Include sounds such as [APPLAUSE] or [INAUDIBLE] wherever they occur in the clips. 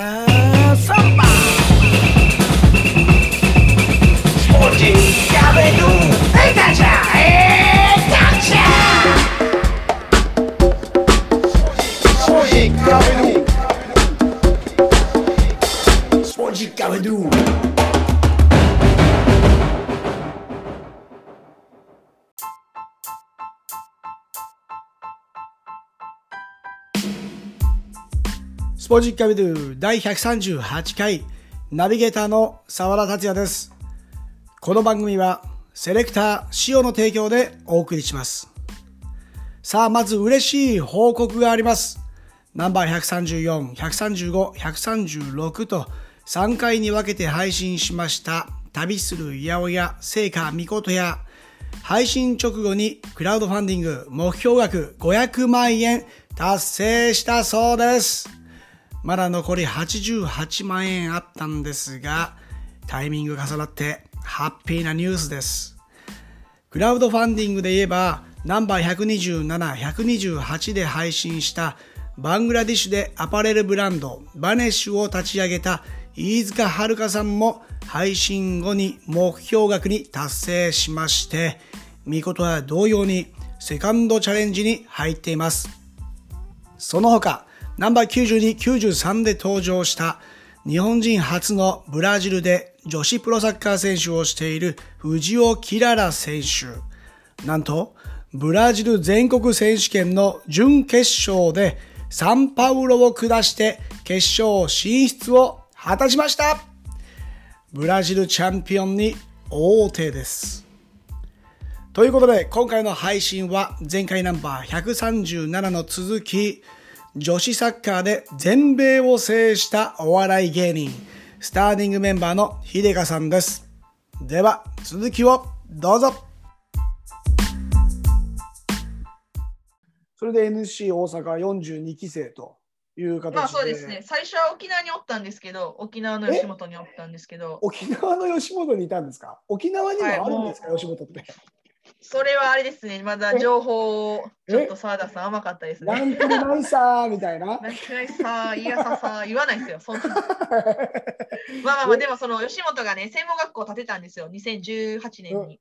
ーサスポジッカビドゥ第138回ナビゲーターの沢田達也です。この番組はセレクター塩の提供でお送りします。さあ、まず嬉しい報告があります。ナンバー134、135、136と3回に分けて配信しました旅する八百屋聖火みことや配信直後にクラウドファンディング目標額500万円達成したそうです。まだ残り88万円あったんですが、タイミング重なってハッピーなニュースです。クラウドファンディングで言えば、ナンバー127、128で配信したバングラディッシュでアパレルブランドバネッシュを立ち上げた飯塚遥さんも配信後に目標額に達成しまして、見事は同様にセカンドチャレンジに入っています。その他、ナンバー92、93で登場した日本人初のブラジルで女子プロサッカー選手をしている藤尾キララ選手。なんと、ブラジル全国選手権の準決勝でサンパウロを下して決勝進出を果たしました。ブラジルチャンピオンに王手です。ということで、今回の配信は前回ナンバー137の続き、女子サッカーで全米を制したお笑い芸人、スターディングメンバーの秀香さんです。では、続きをどうぞ。それで NC 大阪42期生という形で、まあそうですね。最初は沖縄におったんですけど、沖縄の吉本におったんですけど、沖縄の吉本にいたんですか？沖縄にもあるんですか、はい吉本って。それはあれですね、まだ情報、ちょっと澤田さん甘かったですね。なんともないさーみたいな？なんかさ、いやささ、言わないですよ。そんなまあまあまあ、でもその吉本がね、専門学校を建てたんですよ、2018年に。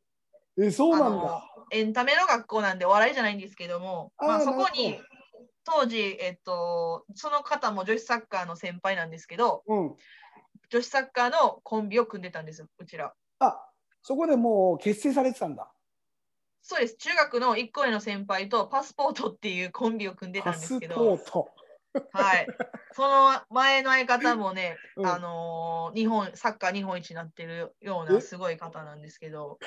え、そうなんだ。エンタメの学校なんでお笑いじゃないんですけども、あーまあ、そこに当時、えっと、その方も女子サッカーの先輩なんですけど、うん。女子サッカーのコンビを組んでたんですよ、うちら。あ、そこでもう結成されてたんだ。そうです、中学の1個上の先輩とパスポートっていうコンビを組んでたパんですけスポーど、ト。はい、その前の相方もね、うん。あのー日本サッカー日本一になってるようなえ？すごい方なんですけど、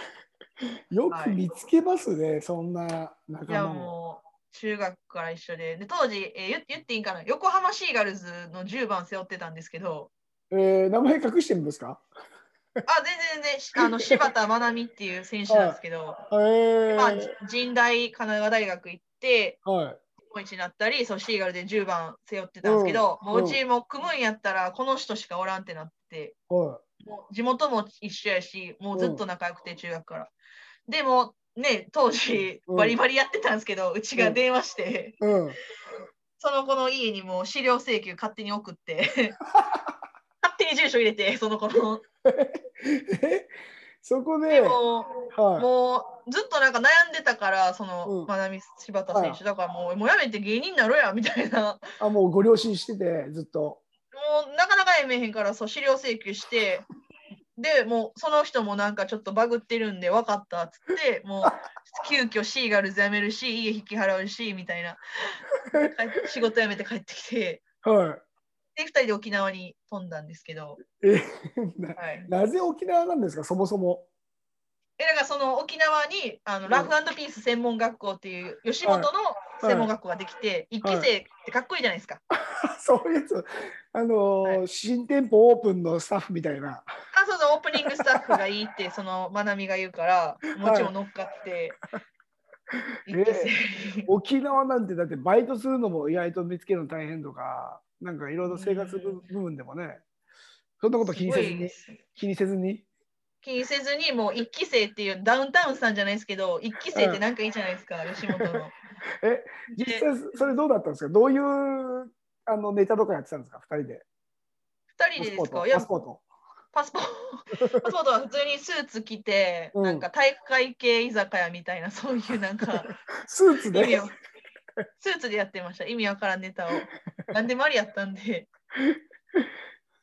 よく見つけますね、そんな仲いや。もう中学から一緒で、で当時、えー言言っていいかな、横浜シーガルズの10番背負ってたんですけど、えー名前隠してるんですか？あ全然全然し [LAUGHS] あの [LAUGHS] 柴田愛美っていう選手なんですけど、えーまあ、神大神奈川大学行って、はい。日本一になったり、そうシーガルで10番背負ってたんですけど、うんもううちも組むんやったらこの人しかおらんってなって、はもう地元も一緒やし、もうずっと仲良くて中学から。でもね、当時うんバリバリやってたんですけど、うちが電話して、い。うん。その子の家にもう資料請求勝手に送って、[LAUGHS] に住所入れて、[LAUGHS] その子の。え [LAUGHS] そこで、でも、はい。もうずっとなんか悩んでたから、その、うんまなみ柴田選手、だからもうもうやめて芸人になろうやみたいな。[LAUGHS] あ、もうご両親してて、ずっと。もうなかなかやめへんからそう資料請求してでもうその人もなんかちょっとバグってるんで分かったっつってもう急遽シーガルズ辞めるし家引き払うしみたいな帰仕事辞めて帰ってきてはで2人で沖縄に飛んだんですけど、い。え、なはい、なぜ沖縄なんですか、そもそも。えだからその沖縄にあのん。ラフピース専門学校っていう吉本の専門学校ができて、一期生ってかっこいいじゃないですか。[LAUGHS] そういうやつ、あのーは新店舗オープンのスタッフみたいな。あそうそうオープニングスタッフがいいって [LAUGHS] そのまなみが言うからもちろん乗っかって、一期生に。沖縄なんてだってバイトするのも意外と見つけるの大変とか、なんかいろいろ生活部分でもね、そんなこと気にせずに気にせずに。気にせずにもう一期生っていうダウンタウンさんじゃないですけど一期生ってなんかいいじゃないですか、[LAUGHS] 吉本の。え、実際それどうだったんですか？どういうあのネタとかやってたんですか？二人で。人でですか？パスポートパスポート。パスポ [LAUGHS] パスポートは普通にスーツ着て、うんなんか体育会系居酒屋みたいな、そういうなんか、スーツで？スーツでやってました。意味わからんネタを。[LAUGHS] なんでもありやったんで。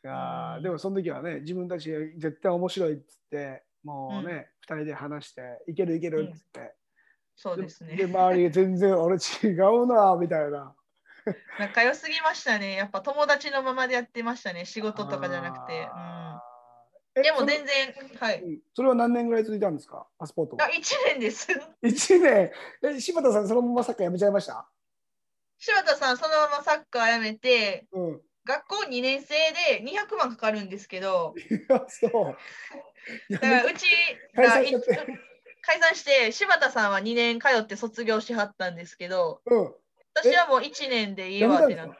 いやーでもその時はね自分たち絶対面白いっつってもうね、二人で話していけるいけるっつって、そうですね。で周りが全然俺違うな [LAUGHS] みたいな仲良すぎましたね。やっぱ友達のままでやってましたね。仕事とかじゃなくて。うん、でも全然、はい。うんそれは何年ぐらい続いたんですか？パスポートあ、は1年です。1年え柴田さんそのままサッカーやめちゃいました？柴田さん、そのままサッカーやめて、うん学校2年生で200万かかるんですけど、あそうだからうち解が解散して、柴田さんは2年通って卒業しはったんですけど、うん私はもう1年でいいわってなって。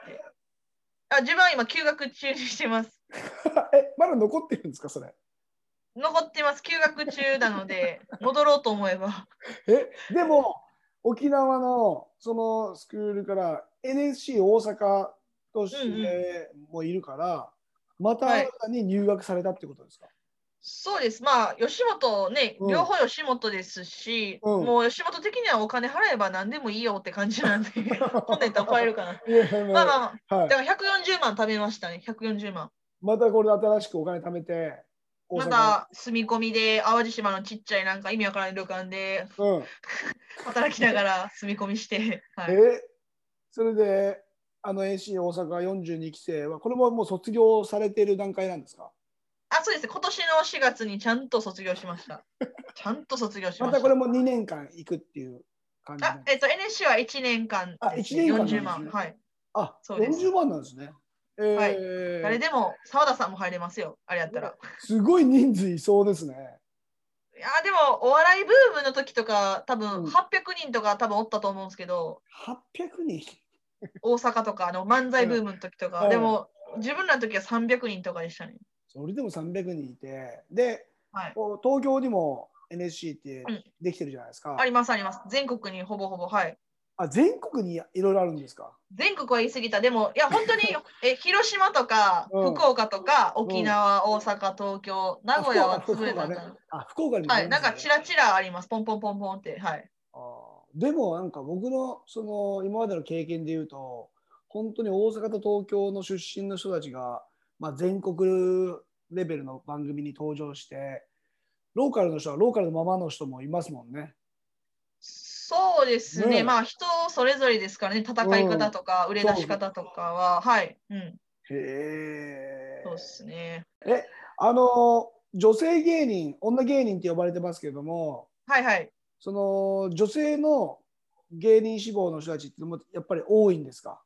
あ自分は今休学中にしてます。[LAUGHS] えまだ残ってるんですかそれ？残ってます。休学中なので、戻ろうと思えば。[LAUGHS] えでも沖縄のそのスクールから NSC 大阪としてもいるから、また新たに入学されたってことですか、そうです。まあ、吉本ね、うん両方吉本ですし、うんもう吉本的にはお金払えば何でもいいよって感じなんで、[LAUGHS] 本年と超えるかな。まあまあまあ、はいだから140万食べましたね、140万。またこれで新しくお金貯めてまた住み込みで淡路島のちっちゃいなんか意味わからない旅館でうん働きながら住み込みして、はい、えそれであの NC 大阪42期生はこれももう卒業されている段階なんですか？あ、そうです。今年の4月にちゃんと卒業しました。[LAUGHS] ちゃんと卒業しました。またこれも2年間行くっていう感じあ、えっと、NSC は1年間あです、1年間ね40万。はい。あそうです40万なんですね。えーはい誰でも、澤田さんも入れますよ。あれやったら。すごい人数いそうですね。いや、でも、お笑いブームの時とか、多分うん800人とか多分おったと思うんですけど、800人？大阪とか、あの漫才ブームの時とか、うんでも、自分らの時は300人とかでしたね。それでも300人いて、で、はい。こう東京にも NSC ってうんできてるじゃないですか。あります、あります。全国にほぼほぼ、はい。あ全国にいろいろあるんですか？全国は言い過ぎた。でも、いや、本当に、[LAUGHS] え、広島とか、うん福岡とか、沖縄、大阪、東京、名古屋は潰れた。あ、福岡にもあはい、なんかチラチラあります。ポンポンポンポンって。はい。あーでもなんか僕のその今までの経験で言うと本当に大阪と東京の出身の人たちが、まあ、全国レベルの番組に登場してローカルの人はローカルのままの人もいますもんね。そうですね。ねまあ、人それぞれですからね。戦い方とか、売れ出し方とかは。はい。うん。へえ。そうですね。あの女性芸人女芸人って呼ばれてますけどもはいはい。その女性の芸人志望の人たちってもやっぱり多いんですか？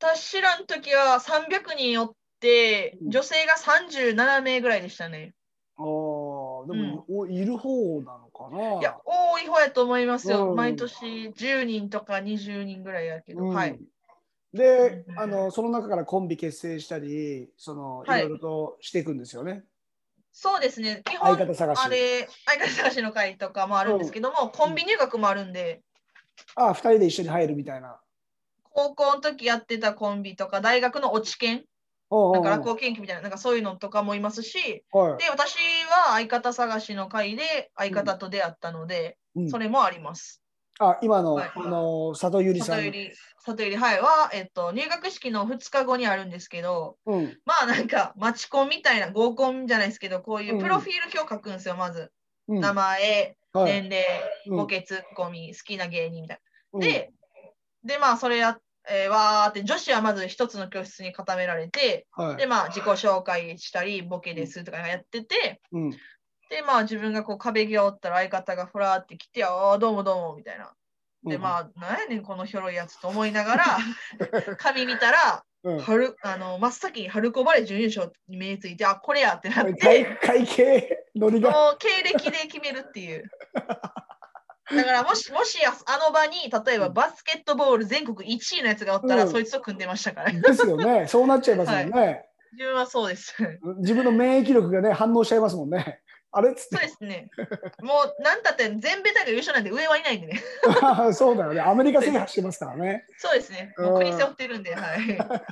私らの時は300人おって、うん女性が37名ぐらいでしたね。あーでも、おいる方なの？かな。いや、多い方やと思いますよ。うん。毎年10人とか20人ぐらいやけど。うん。はい。でうんあのその中からコンビ結成したりその、はい。いろいろとしていくんですよね。そうですね。基相本、方探し。あれ、相方探しの会とかもあるんですけども、コンビ入学もあるんで、あ二人で一緒に入るみたいな。高校の時やってたコンビとか、大学の落ち研、なんか落語研究みたいな、なんかそういうのとかもいますし、はい。で、私は相方探しの会で相方と出会ったので、うん。それもあります。あ今の,、はい。あの佐藤ゆりさん。里入り、里入り、はい、は、えっと、入学式の2日後にあるんですけど、うん。まあなんか、マチコンみたいな、合コンじゃないですけど、こういうプロフィール表書くんですよ、まず。うん。名前、はい。年齢、うん。ボケツッコミ、好きな芸人みたいうん。な。で、で、まあ、それや、えーわーって、女子はまず一つの教室に固められて、はい。で、まあ、自己紹介したり、ボケですとかやってて、うん。で、まあ、自分がこう壁際おったら相方がふらーって来て、ああ、どうもどうも、みたいな。で、うん。まあ、なんやねん、このひょろいやつと思いながら、[LAUGHS] 紙見たら、うん。春あの真っ先に春子バレー準優勝に目について、あ、これやってなって、会会計ノリが。経歴で決めるっていう。[LAUGHS] だからもし、もしあの場に、例えばバスケットボール全国1位のやつがおったら、うんそいつと組んでましたから。ですよね [LAUGHS] そうなっちゃいますもんね、自分はそうです。自分の免疫力がね反応しちゃいますもんねあれ？っつっそうて。ですね。もう、なんたって全米大会優勝なんで上はいないんでね。[LAUGHS] そうだよね。アメリカ制覇してますからね。そうですね。もう国背負ってるんで、はい。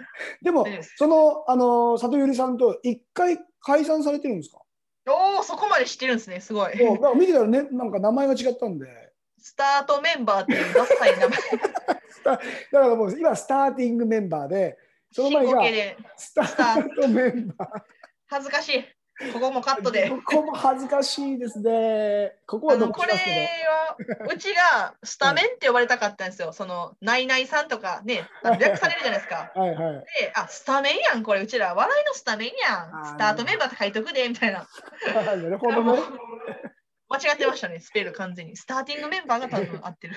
[LAUGHS] でもその、あの、里ゆりさんと一回解散されてるんですか？おお、そこまで知ってるんですね。すごい。そうだから見てたらね、なんか名前が違ったんで。スタートメンバーっていうダサい名前。だからもう今、スターティングメンバーで、その前がスタートメンバー。恥ずかしい。ここもカットで。[LAUGHS] ここも恥ずかしいですね。ここはあのこれ。はうちがスタメンって呼ばれたかったんですよ。そのナイナイさんとかね、略されるじゃないですか。[LAUGHS] はいはい。で、あ、スタメンやん、これうちら笑いのスタメンやん。スタートメンバーって書いとくでみたいな。[LAUGHS] なるほどね。間違ってましたね、スペル完全に。スターティングメンバーが多分合ってる。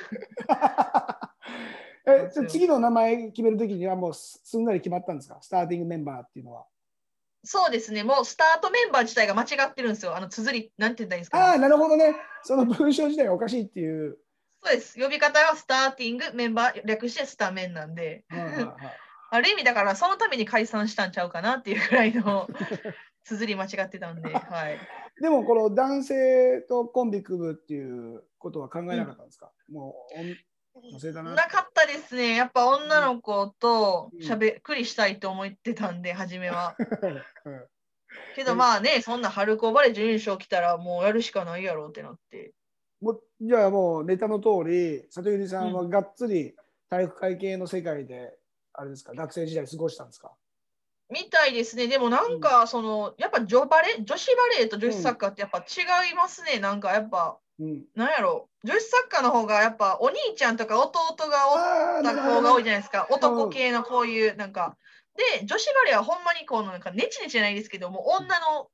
え次の名前決めるときにはもうすすんなり決まったんですか？スターティングメンバーっていうのは。そうですね、もうスタートメンバー自体が間違ってるんですよ。あの綴り、なんて言ったらいいんですあか、あ、なるほどね。その文章自体がおかしいっていう。そうです。呼び方はスターティングメンバー、略してスタメンなんで。はいはある意味だからそのために解散したんちゃうかなっていうぐらいの [LAUGHS] 綴り間違ってたんで、はい。でもこの男性とコンビ組むっていうことは考えなかったんですか、もうおん女性だな。なかったですね。やっぱ女の子とうんしゃべっくりしたいと思ってたんで、初めは。[LAUGHS] うんけどまあね、そんな春高バレー準優勝来たらもうやるしかないやろうってなって。もうじゃあもうネタの通り、里ゆりさんはがっつり体育会系の世界で、あれですか、学生時代過ごしたんですか？みたいですね。でもなんかその、やっぱ女バレー、女子バレーと女子サッカーってやっぱ違いますね。なんかやっぱ、うん。なんやろ女子サッカーの方がやっぱお兄ちゃんとか弟がおったるほど子が多いじゃないですか。男系のこういうなんか。で、女子バレーはほんまにこのなんかネチネチじゃないですけども、女の、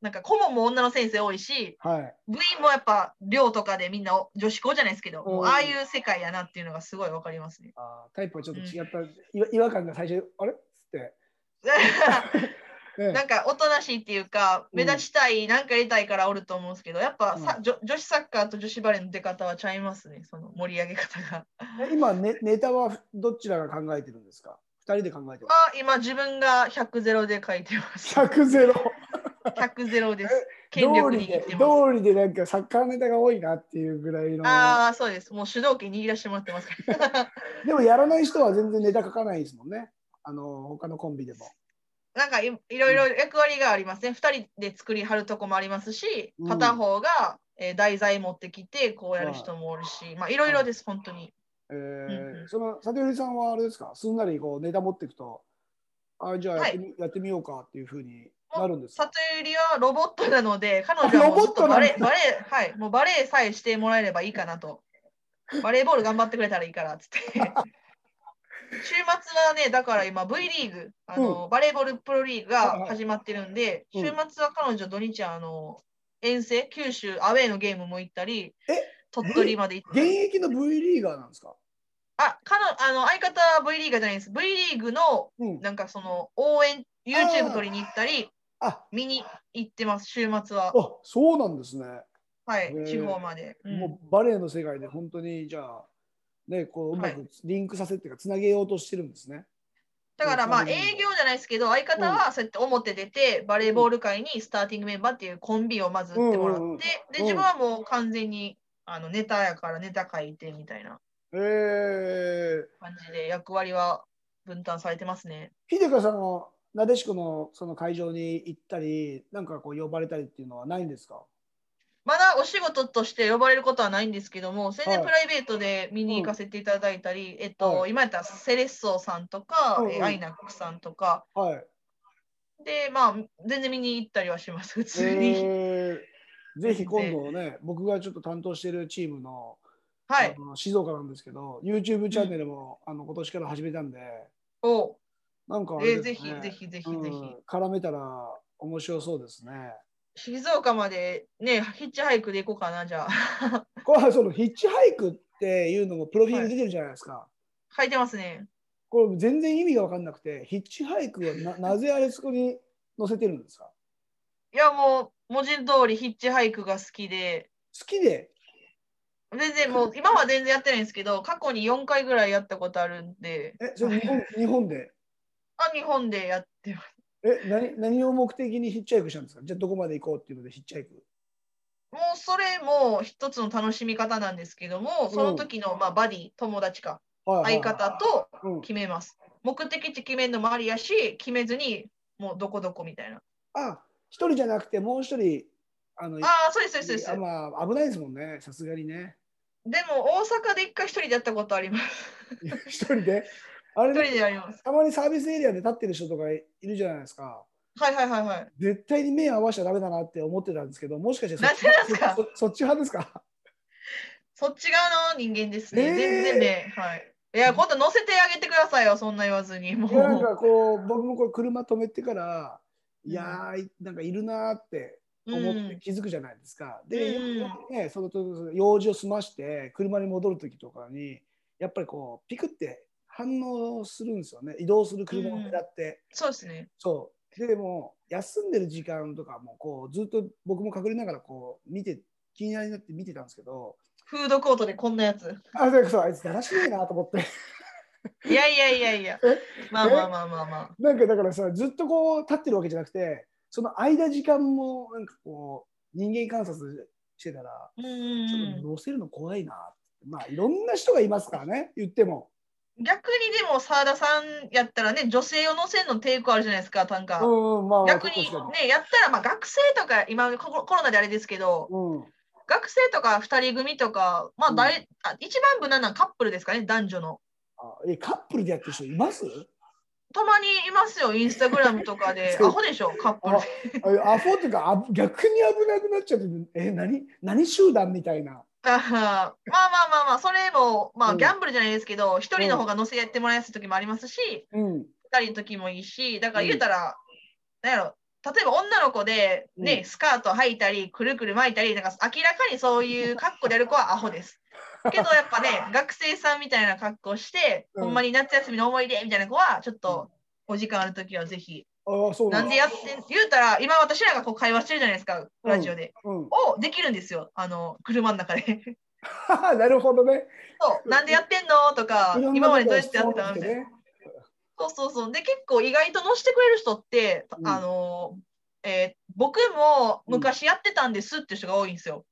なんか顧問も女の先生多いし、はい。部員もやっぱ寮とかでみんな女子校じゃないですけど、もううんああいう世界やなっていうのがすごいわかりますね。あータイプはちょっと違った、違和違和感が最初、あれ？[LAUGHS] なんかおとなしいっていうか、うん目立ちたい、なんかやりたいからおると思うんですけど、やっぱさ、うん女女子サッカーと女子バレーの出方はちゃいますね、その盛り上げ方が。え今ネ、ネタはどちらが考えてるんですか？二人で考えてるあ今自分が100ゼロで書いてます。100ゼロ。100ゼロです。権力道理で握ってます。道理でなんかサッカーネタが多いなっていうぐらいの。ああ、そうです。もう主導権握らせてもらってますから。[LAUGHS] でもやらない人は全然ネタ書かないですもんね。あの他のコンビでも。なんかいいろいろ役割がありますね。2人で作りはるとこもありますしうん、片方が、えー題材持ってきてこうやる人もおるし、まあいろいろです、本当に。えーうんその里寄さんはあれですか？すんなりこうネタ持っていくと、あじゃあやってみ,、やってみようかっていうふうになるんですか？里ゆりはロボットなので、彼女はもうずっとバレー、バレー、はい、もうバレーさえしてもらえればいいかなと。バレーボール頑張ってくれたらいいからっつって。週末はね、だから今 V リーグ、あの、バレーボールプロリーグが始まってるんで、うん週末は彼女土日はあの遠征、九州アウェーのゲームも行ったりえ、鳥取まで行った現り。役の V リーガーなんですか？あ、彼女あの相方は V リーグじゃないです。V リーグのうん。なんかその応援、YouTube 撮りに行ったり、あ見に行ってます、週末は。あそうなんですね。はい地方まで。うんもうバレエの世界で本当にじゃあ、ね、こううまくリンクさせっていうか、つなげようとしてるんですね。だからまあうん営業じゃないですけど、相方はそうやって表出て、バレーボール界にスターティングメンバーっていうコンビをまず打ってもらって、で、自分はもう完全にあのネタやからネタ書いてみたいなえー、感じで役割は分担されてますね。秀香さんはなでしこのその会場に行ったり、なんかこう呼ばれたりっていうのはないんですか？まだお仕事として呼ばれることはないんですけども、全然はい。プライベートで見に行かせていただいたり、えっと、はい。今やったらセレッソさんとか、うんうんえーアイナックさんとか、はい。で、まあ、全然見に行ったりはします、普通に。えー、ぜひ今度ね、僕がちょっと担当しているチームの,、はい。静岡なんですけど、YouTube チャンネルも、あの今年から始めたんで、お。なんかあえーれですね。ぜひぜひぜひうん。ぜひ。絡めたら面白そうですね。静岡までね、ヒッチハイクで行こうかな、じゃあ。これはそのヒッチハイクっていうのもプロフィール出てるじゃないですか。書いてますね。これ全然意味が分かんなくて、ヒッチハイクはな [LAUGHS] なぜあれそこに載せてるんですか？いや、もう、文字通りヒッチハイクが好きで、好きで、全然もう、今は全然やってないんですけど、過去に4回ぐらいやったことあるんで、え、それ日本日本で、あ、日本でやってます。え何、何を目的にヒッチハイクしたんですか？じゃあどこまで行こうっていうのでヒッチハイク。もうそれも一つの楽しみ方なんですけども、その時のまあバディ、友達か、はい相方とうん決めます。目的地決めるのもありやし、決めずにもうどこどこみたいな。あ、一人じゃなくてもう一人、あの、ああ、そうです、そうです。あまあ、危ないですもんね、さすがにね。でも大阪で一回一人でやったことあります。[LAUGHS] 一人で？あれ。たまにサービスエリアで立ってる人とかいるじゃないですか。はいはいはいはい。絶対に目合わせちゃダメだなって思ってたんですけど、もしかしてそっちなんでですか？そそそっち派ですか？そっち側の人間ですね。えー全然ね。はい。いや、今度乗せてあげてくださいよ、そんな言わずに。もう。なんかこう、僕もこれ車止めてから、うんいやー、なんかいるなーって思って気づくじゃないですか。で、うんね、そのと用事を済まして、車に戻るときとかに、やっぱりこう、ピクって反応するんですよね。移動する車を狙って。そうですね。そう。でも、休んでる時間とかも、こう、ずっと僕も隠れながら、こう、見て、気になりになって見てたんですけど、フードコートでこんなやつ。あ、そうそう、あいつだらしないなと思って。いやいやいやいや [LAUGHS] え？まあまあまあまあまあ。なんかだからさ、ずっとこう、立ってるわけじゃなくて、その間時間も、なんかこう、人間観察してたら、うちょっんと乗せるの怖いな。まあ、いろんな人がいますからね、言っても。逆にでも澤田さんやったらね、女性を乗せるの抵抗あるじゃないですか、なんか。うんうん、まあ、逆にね、やったら、まあ学生とか、今コロコロナであれですけど、うん。学生とか2人組とか、まあ大、あ一番無難なカップルですかね、男女の。あえ、カップルでやってる人います？たまにいますよ、インスタグラムとかで。[LAUGHS] アホでしょ、カップルアフォっていうか、あ逆に危なくなっちゃって、え、何？何集団みたいな。まあまあまあまあ、それも、まあ、うんギャンブルじゃないですけど、1人の方が乗せやってもらいやすい時もありますし、うん。2人の時もいいし、だから言うたら、なんやろ、例えば女の子で、ねうんスカート履いたり、くるくる巻いたり、なんか明らかにそういう格好でやる子はアホです。けどやっぱね、[LAUGHS] 学生さんみたいな格好して、うんほんまに夏休みの思い出みたいな子は、ちょっとお時間ある時はぜひ。ああ、そうなんでやってん、言うたら、今私らがこう会話してるじゃないですか、ラジオで。うん。をできるんですよ、あの、車の中で。[LAUGHS] なるほどね。そう、なんでやってんの？とか、今までどうやこってやってみたいな。ね。そうそうそう。で、結構意外と乗せてくれる人って、うんあのー、えー僕も昔やってたんですって人が多いんですよ。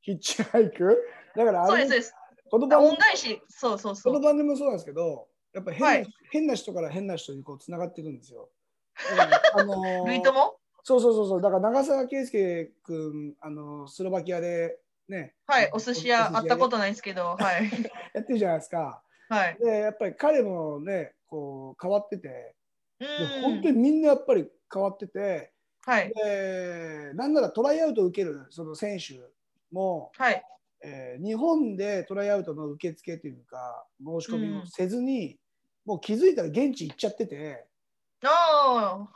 ヒッチハイク？だからそうです、そうです。この番組そうそうそう。この番組もそうなんですけど、やっぱ変な,、はい変な人から変な人にこうつながっていくんですよ。あのーそうそうそうそう、だから長澤圭介君、あのスロバキアでね、はい、お寿司屋会ったことないですけど、はい。[LAUGHS] やってるじゃないですか。はい。で、やっぱり彼もね、こう変わってて、うん本当にみんなやっぱり変わってて、はい。でなんならトライアウトを受けるその選手も、はい。えー日本でトライアウトの受付というか申し込みをせずに、もう気づいたら現地行っちゃってて、あ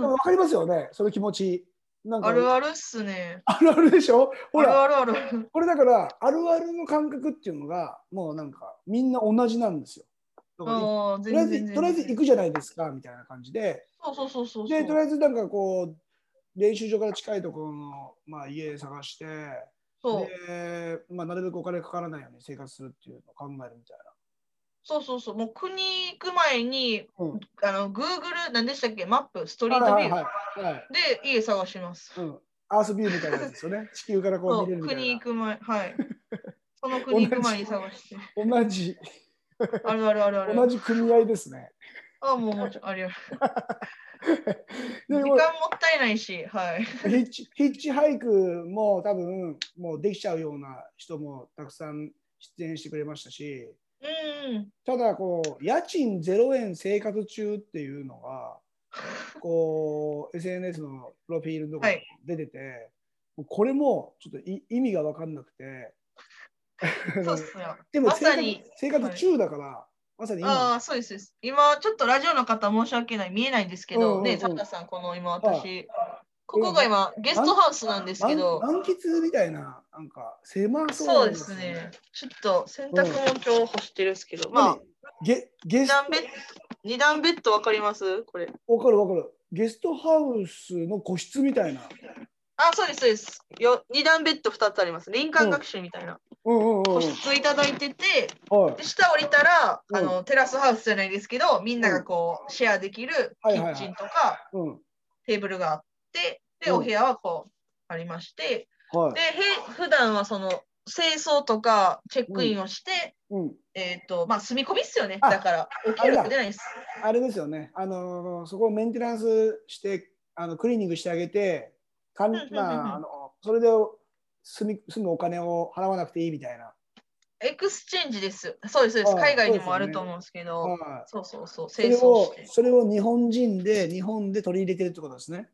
わかりますよね、その気持ち。なんあ、かあるあるっすね。あるあるでしょ？ほあるら、あるある。これだから、あるあるの感覚っていうのが、もうなんか、みんな同じなんですよ。とりあえず、とりあえず行くじゃないですか、みたいな感じで。そうそうそうそう。で、とりあえずなんかこう、練習場から近いところの、まあ、家探して、そうで、まあ、なるべくお金かからないように生活するっていうのを考えるみたいそうそうそう。もう国行く前に、な。うん。あの、Google、何でしたっけ？マップ、ストリートビュー。はいはいで、家探します。うん。アースビューみたいなやつですよね。[LAUGHS] 地球からこそうう見れるみたいな。国行く前、はい。[LAUGHS] その国行く前に探して。同じ、あるあるあるある。同じ組合ですね。あ、もうもちろん、ありある。[LAUGHS] で時間もったいないし、はい。ヒッチヒッチハイクも多分もうできちゃうような人もたくさん出演してくれましたしうん。ただこう家賃0円生活中っていうのが [LAUGHS] こう SNS のプロフィールのところに出てて、もうこれもちょっとい意味が分かんなくて。そうっすよ。[LAUGHS] でも生活,、ま生活中だから、まさに今。ああ、そうです。です。今、ちょっとラジオの方申し訳ない、見えないんですけど、うんうんうん。ね、サ田さん、この今、は私、ここが今、ゲストハウスなんですけど、満満喫みたいななんか狭そうそうですね。ちょっと洗濯物帳を干してるんですけど、まあ、ゲゲス二段ベッド、二段ベッドわかります？これ。わかるわかる。ゲストハウスの個室みたいな。あ、そうです、そうです。よ二段ベッド2つあります。林間学習みたいな。うんうんうん。個室いただいてて、はいで下降りたら、うんあのテラスハウスじゃないですけど、みんながこうシェアできるキッチンとかうん。テーブルがあって、で、うんお部屋はこうありまして、はいで、。へ普段はその清掃とかチェックインをして、うん。えっ、と、まあ、住み込みっすよね。あだから、お給料出ないです。あれですよね。あのーそこをメンテナンスして、あのクリーニングしてあげて、まあ、あのそれで住み住むお金を払わなくていいみたいな。エクスチェンジです。そうです、そうです。海外にもあると思うんですけど、はいそうそうそう、それ清掃をして。それを日本人で日本で取り入れてるってことですね。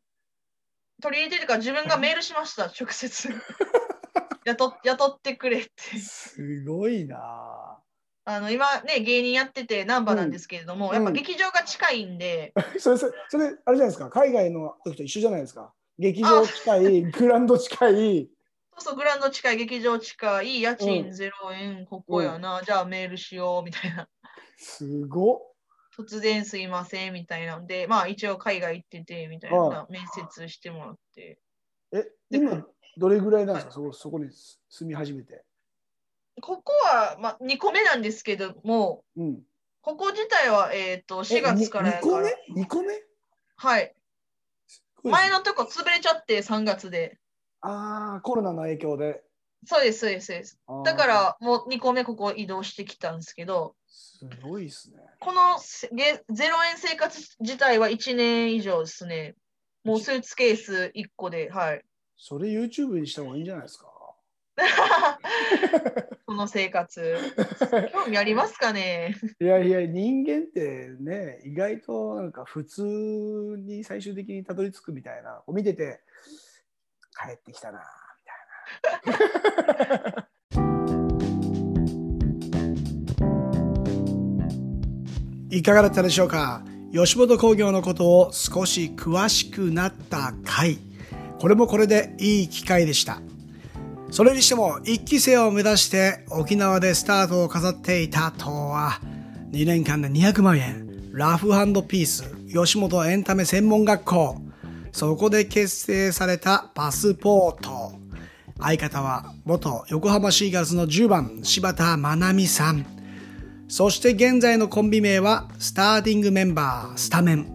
取り入れてるから自分がメールしました、直接。[LAUGHS] 雇っ雇ってくれって。すごいな。あの今ね、芸人やってて難波なんですけれども、うん。やっぱ劇場が近いんで、ぁ [LAUGHS] それそれそれあれじゃないですか？海外の時と一緒じゃないですか？劇場近い [LAUGHS] グラウンド近い。そうそう、グラウンド近い、劇場近い、家う賃ん0円、ここやな、じゃあメールしようみたいな。すごっ突然すいませんみたいなんで、まあ一応海外行っててみたいな、は面接してもらって。え今どれぐらいなんですか？そこそこに住み始めて。ここは、まあ、2個目なんですけども、うん、ここ自体は、えっ、と、4月からや2個から。目 ?2 個目？はい。前のとこ潰れちゃって3月で。ああコロナの影響で。そうです、そうです、そうです。だからもう2個目ここ移動してきたんですけど、すごいですね。このせげ0円生活自体は1年以上ですね。もうスーツケース1個で、はい。それ YouTube にした方がいいんじゃないですか？[LAUGHS] この生活。[LAUGHS] 興味ありますかね？いやいや人間ってね意外となんか普通に最終的にたどり着くみたいなこう見てて帰ってきたな [LAUGHS] い。かがだったでしょうか？吉本興業のことを少し詳しくなった回。これもこれでいい機会でした。それにしても一期生を目指して沖縄でスタートを飾っていたとは2年間で200万円。ラフハンドピース吉本エンタメ専門学校。そこで結成されたパスポート。相方は元横浜シーガーズの10番柴田真奈美さん。そして現在のコンビ名はスターティングメンバースタメン。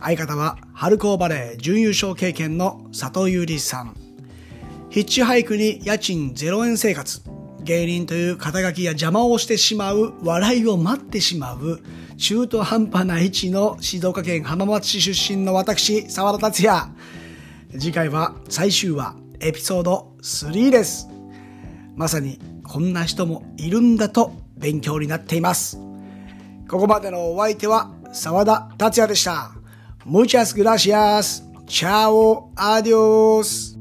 相方は春高バレー準優勝経験の里ゆりさん。ヒッチハイクに家賃0円生活。芸人という肩書きや邪魔をしてしまう笑いを待ってしまう中途半端な位置の静岡県浜松市出身の私沢田達也。次回は最終話。エピソード3ですまさにこんな人もいるんだと勉強になっていますここまでのお相手は沢田達也でした Muchas gracias. Chao. Adios.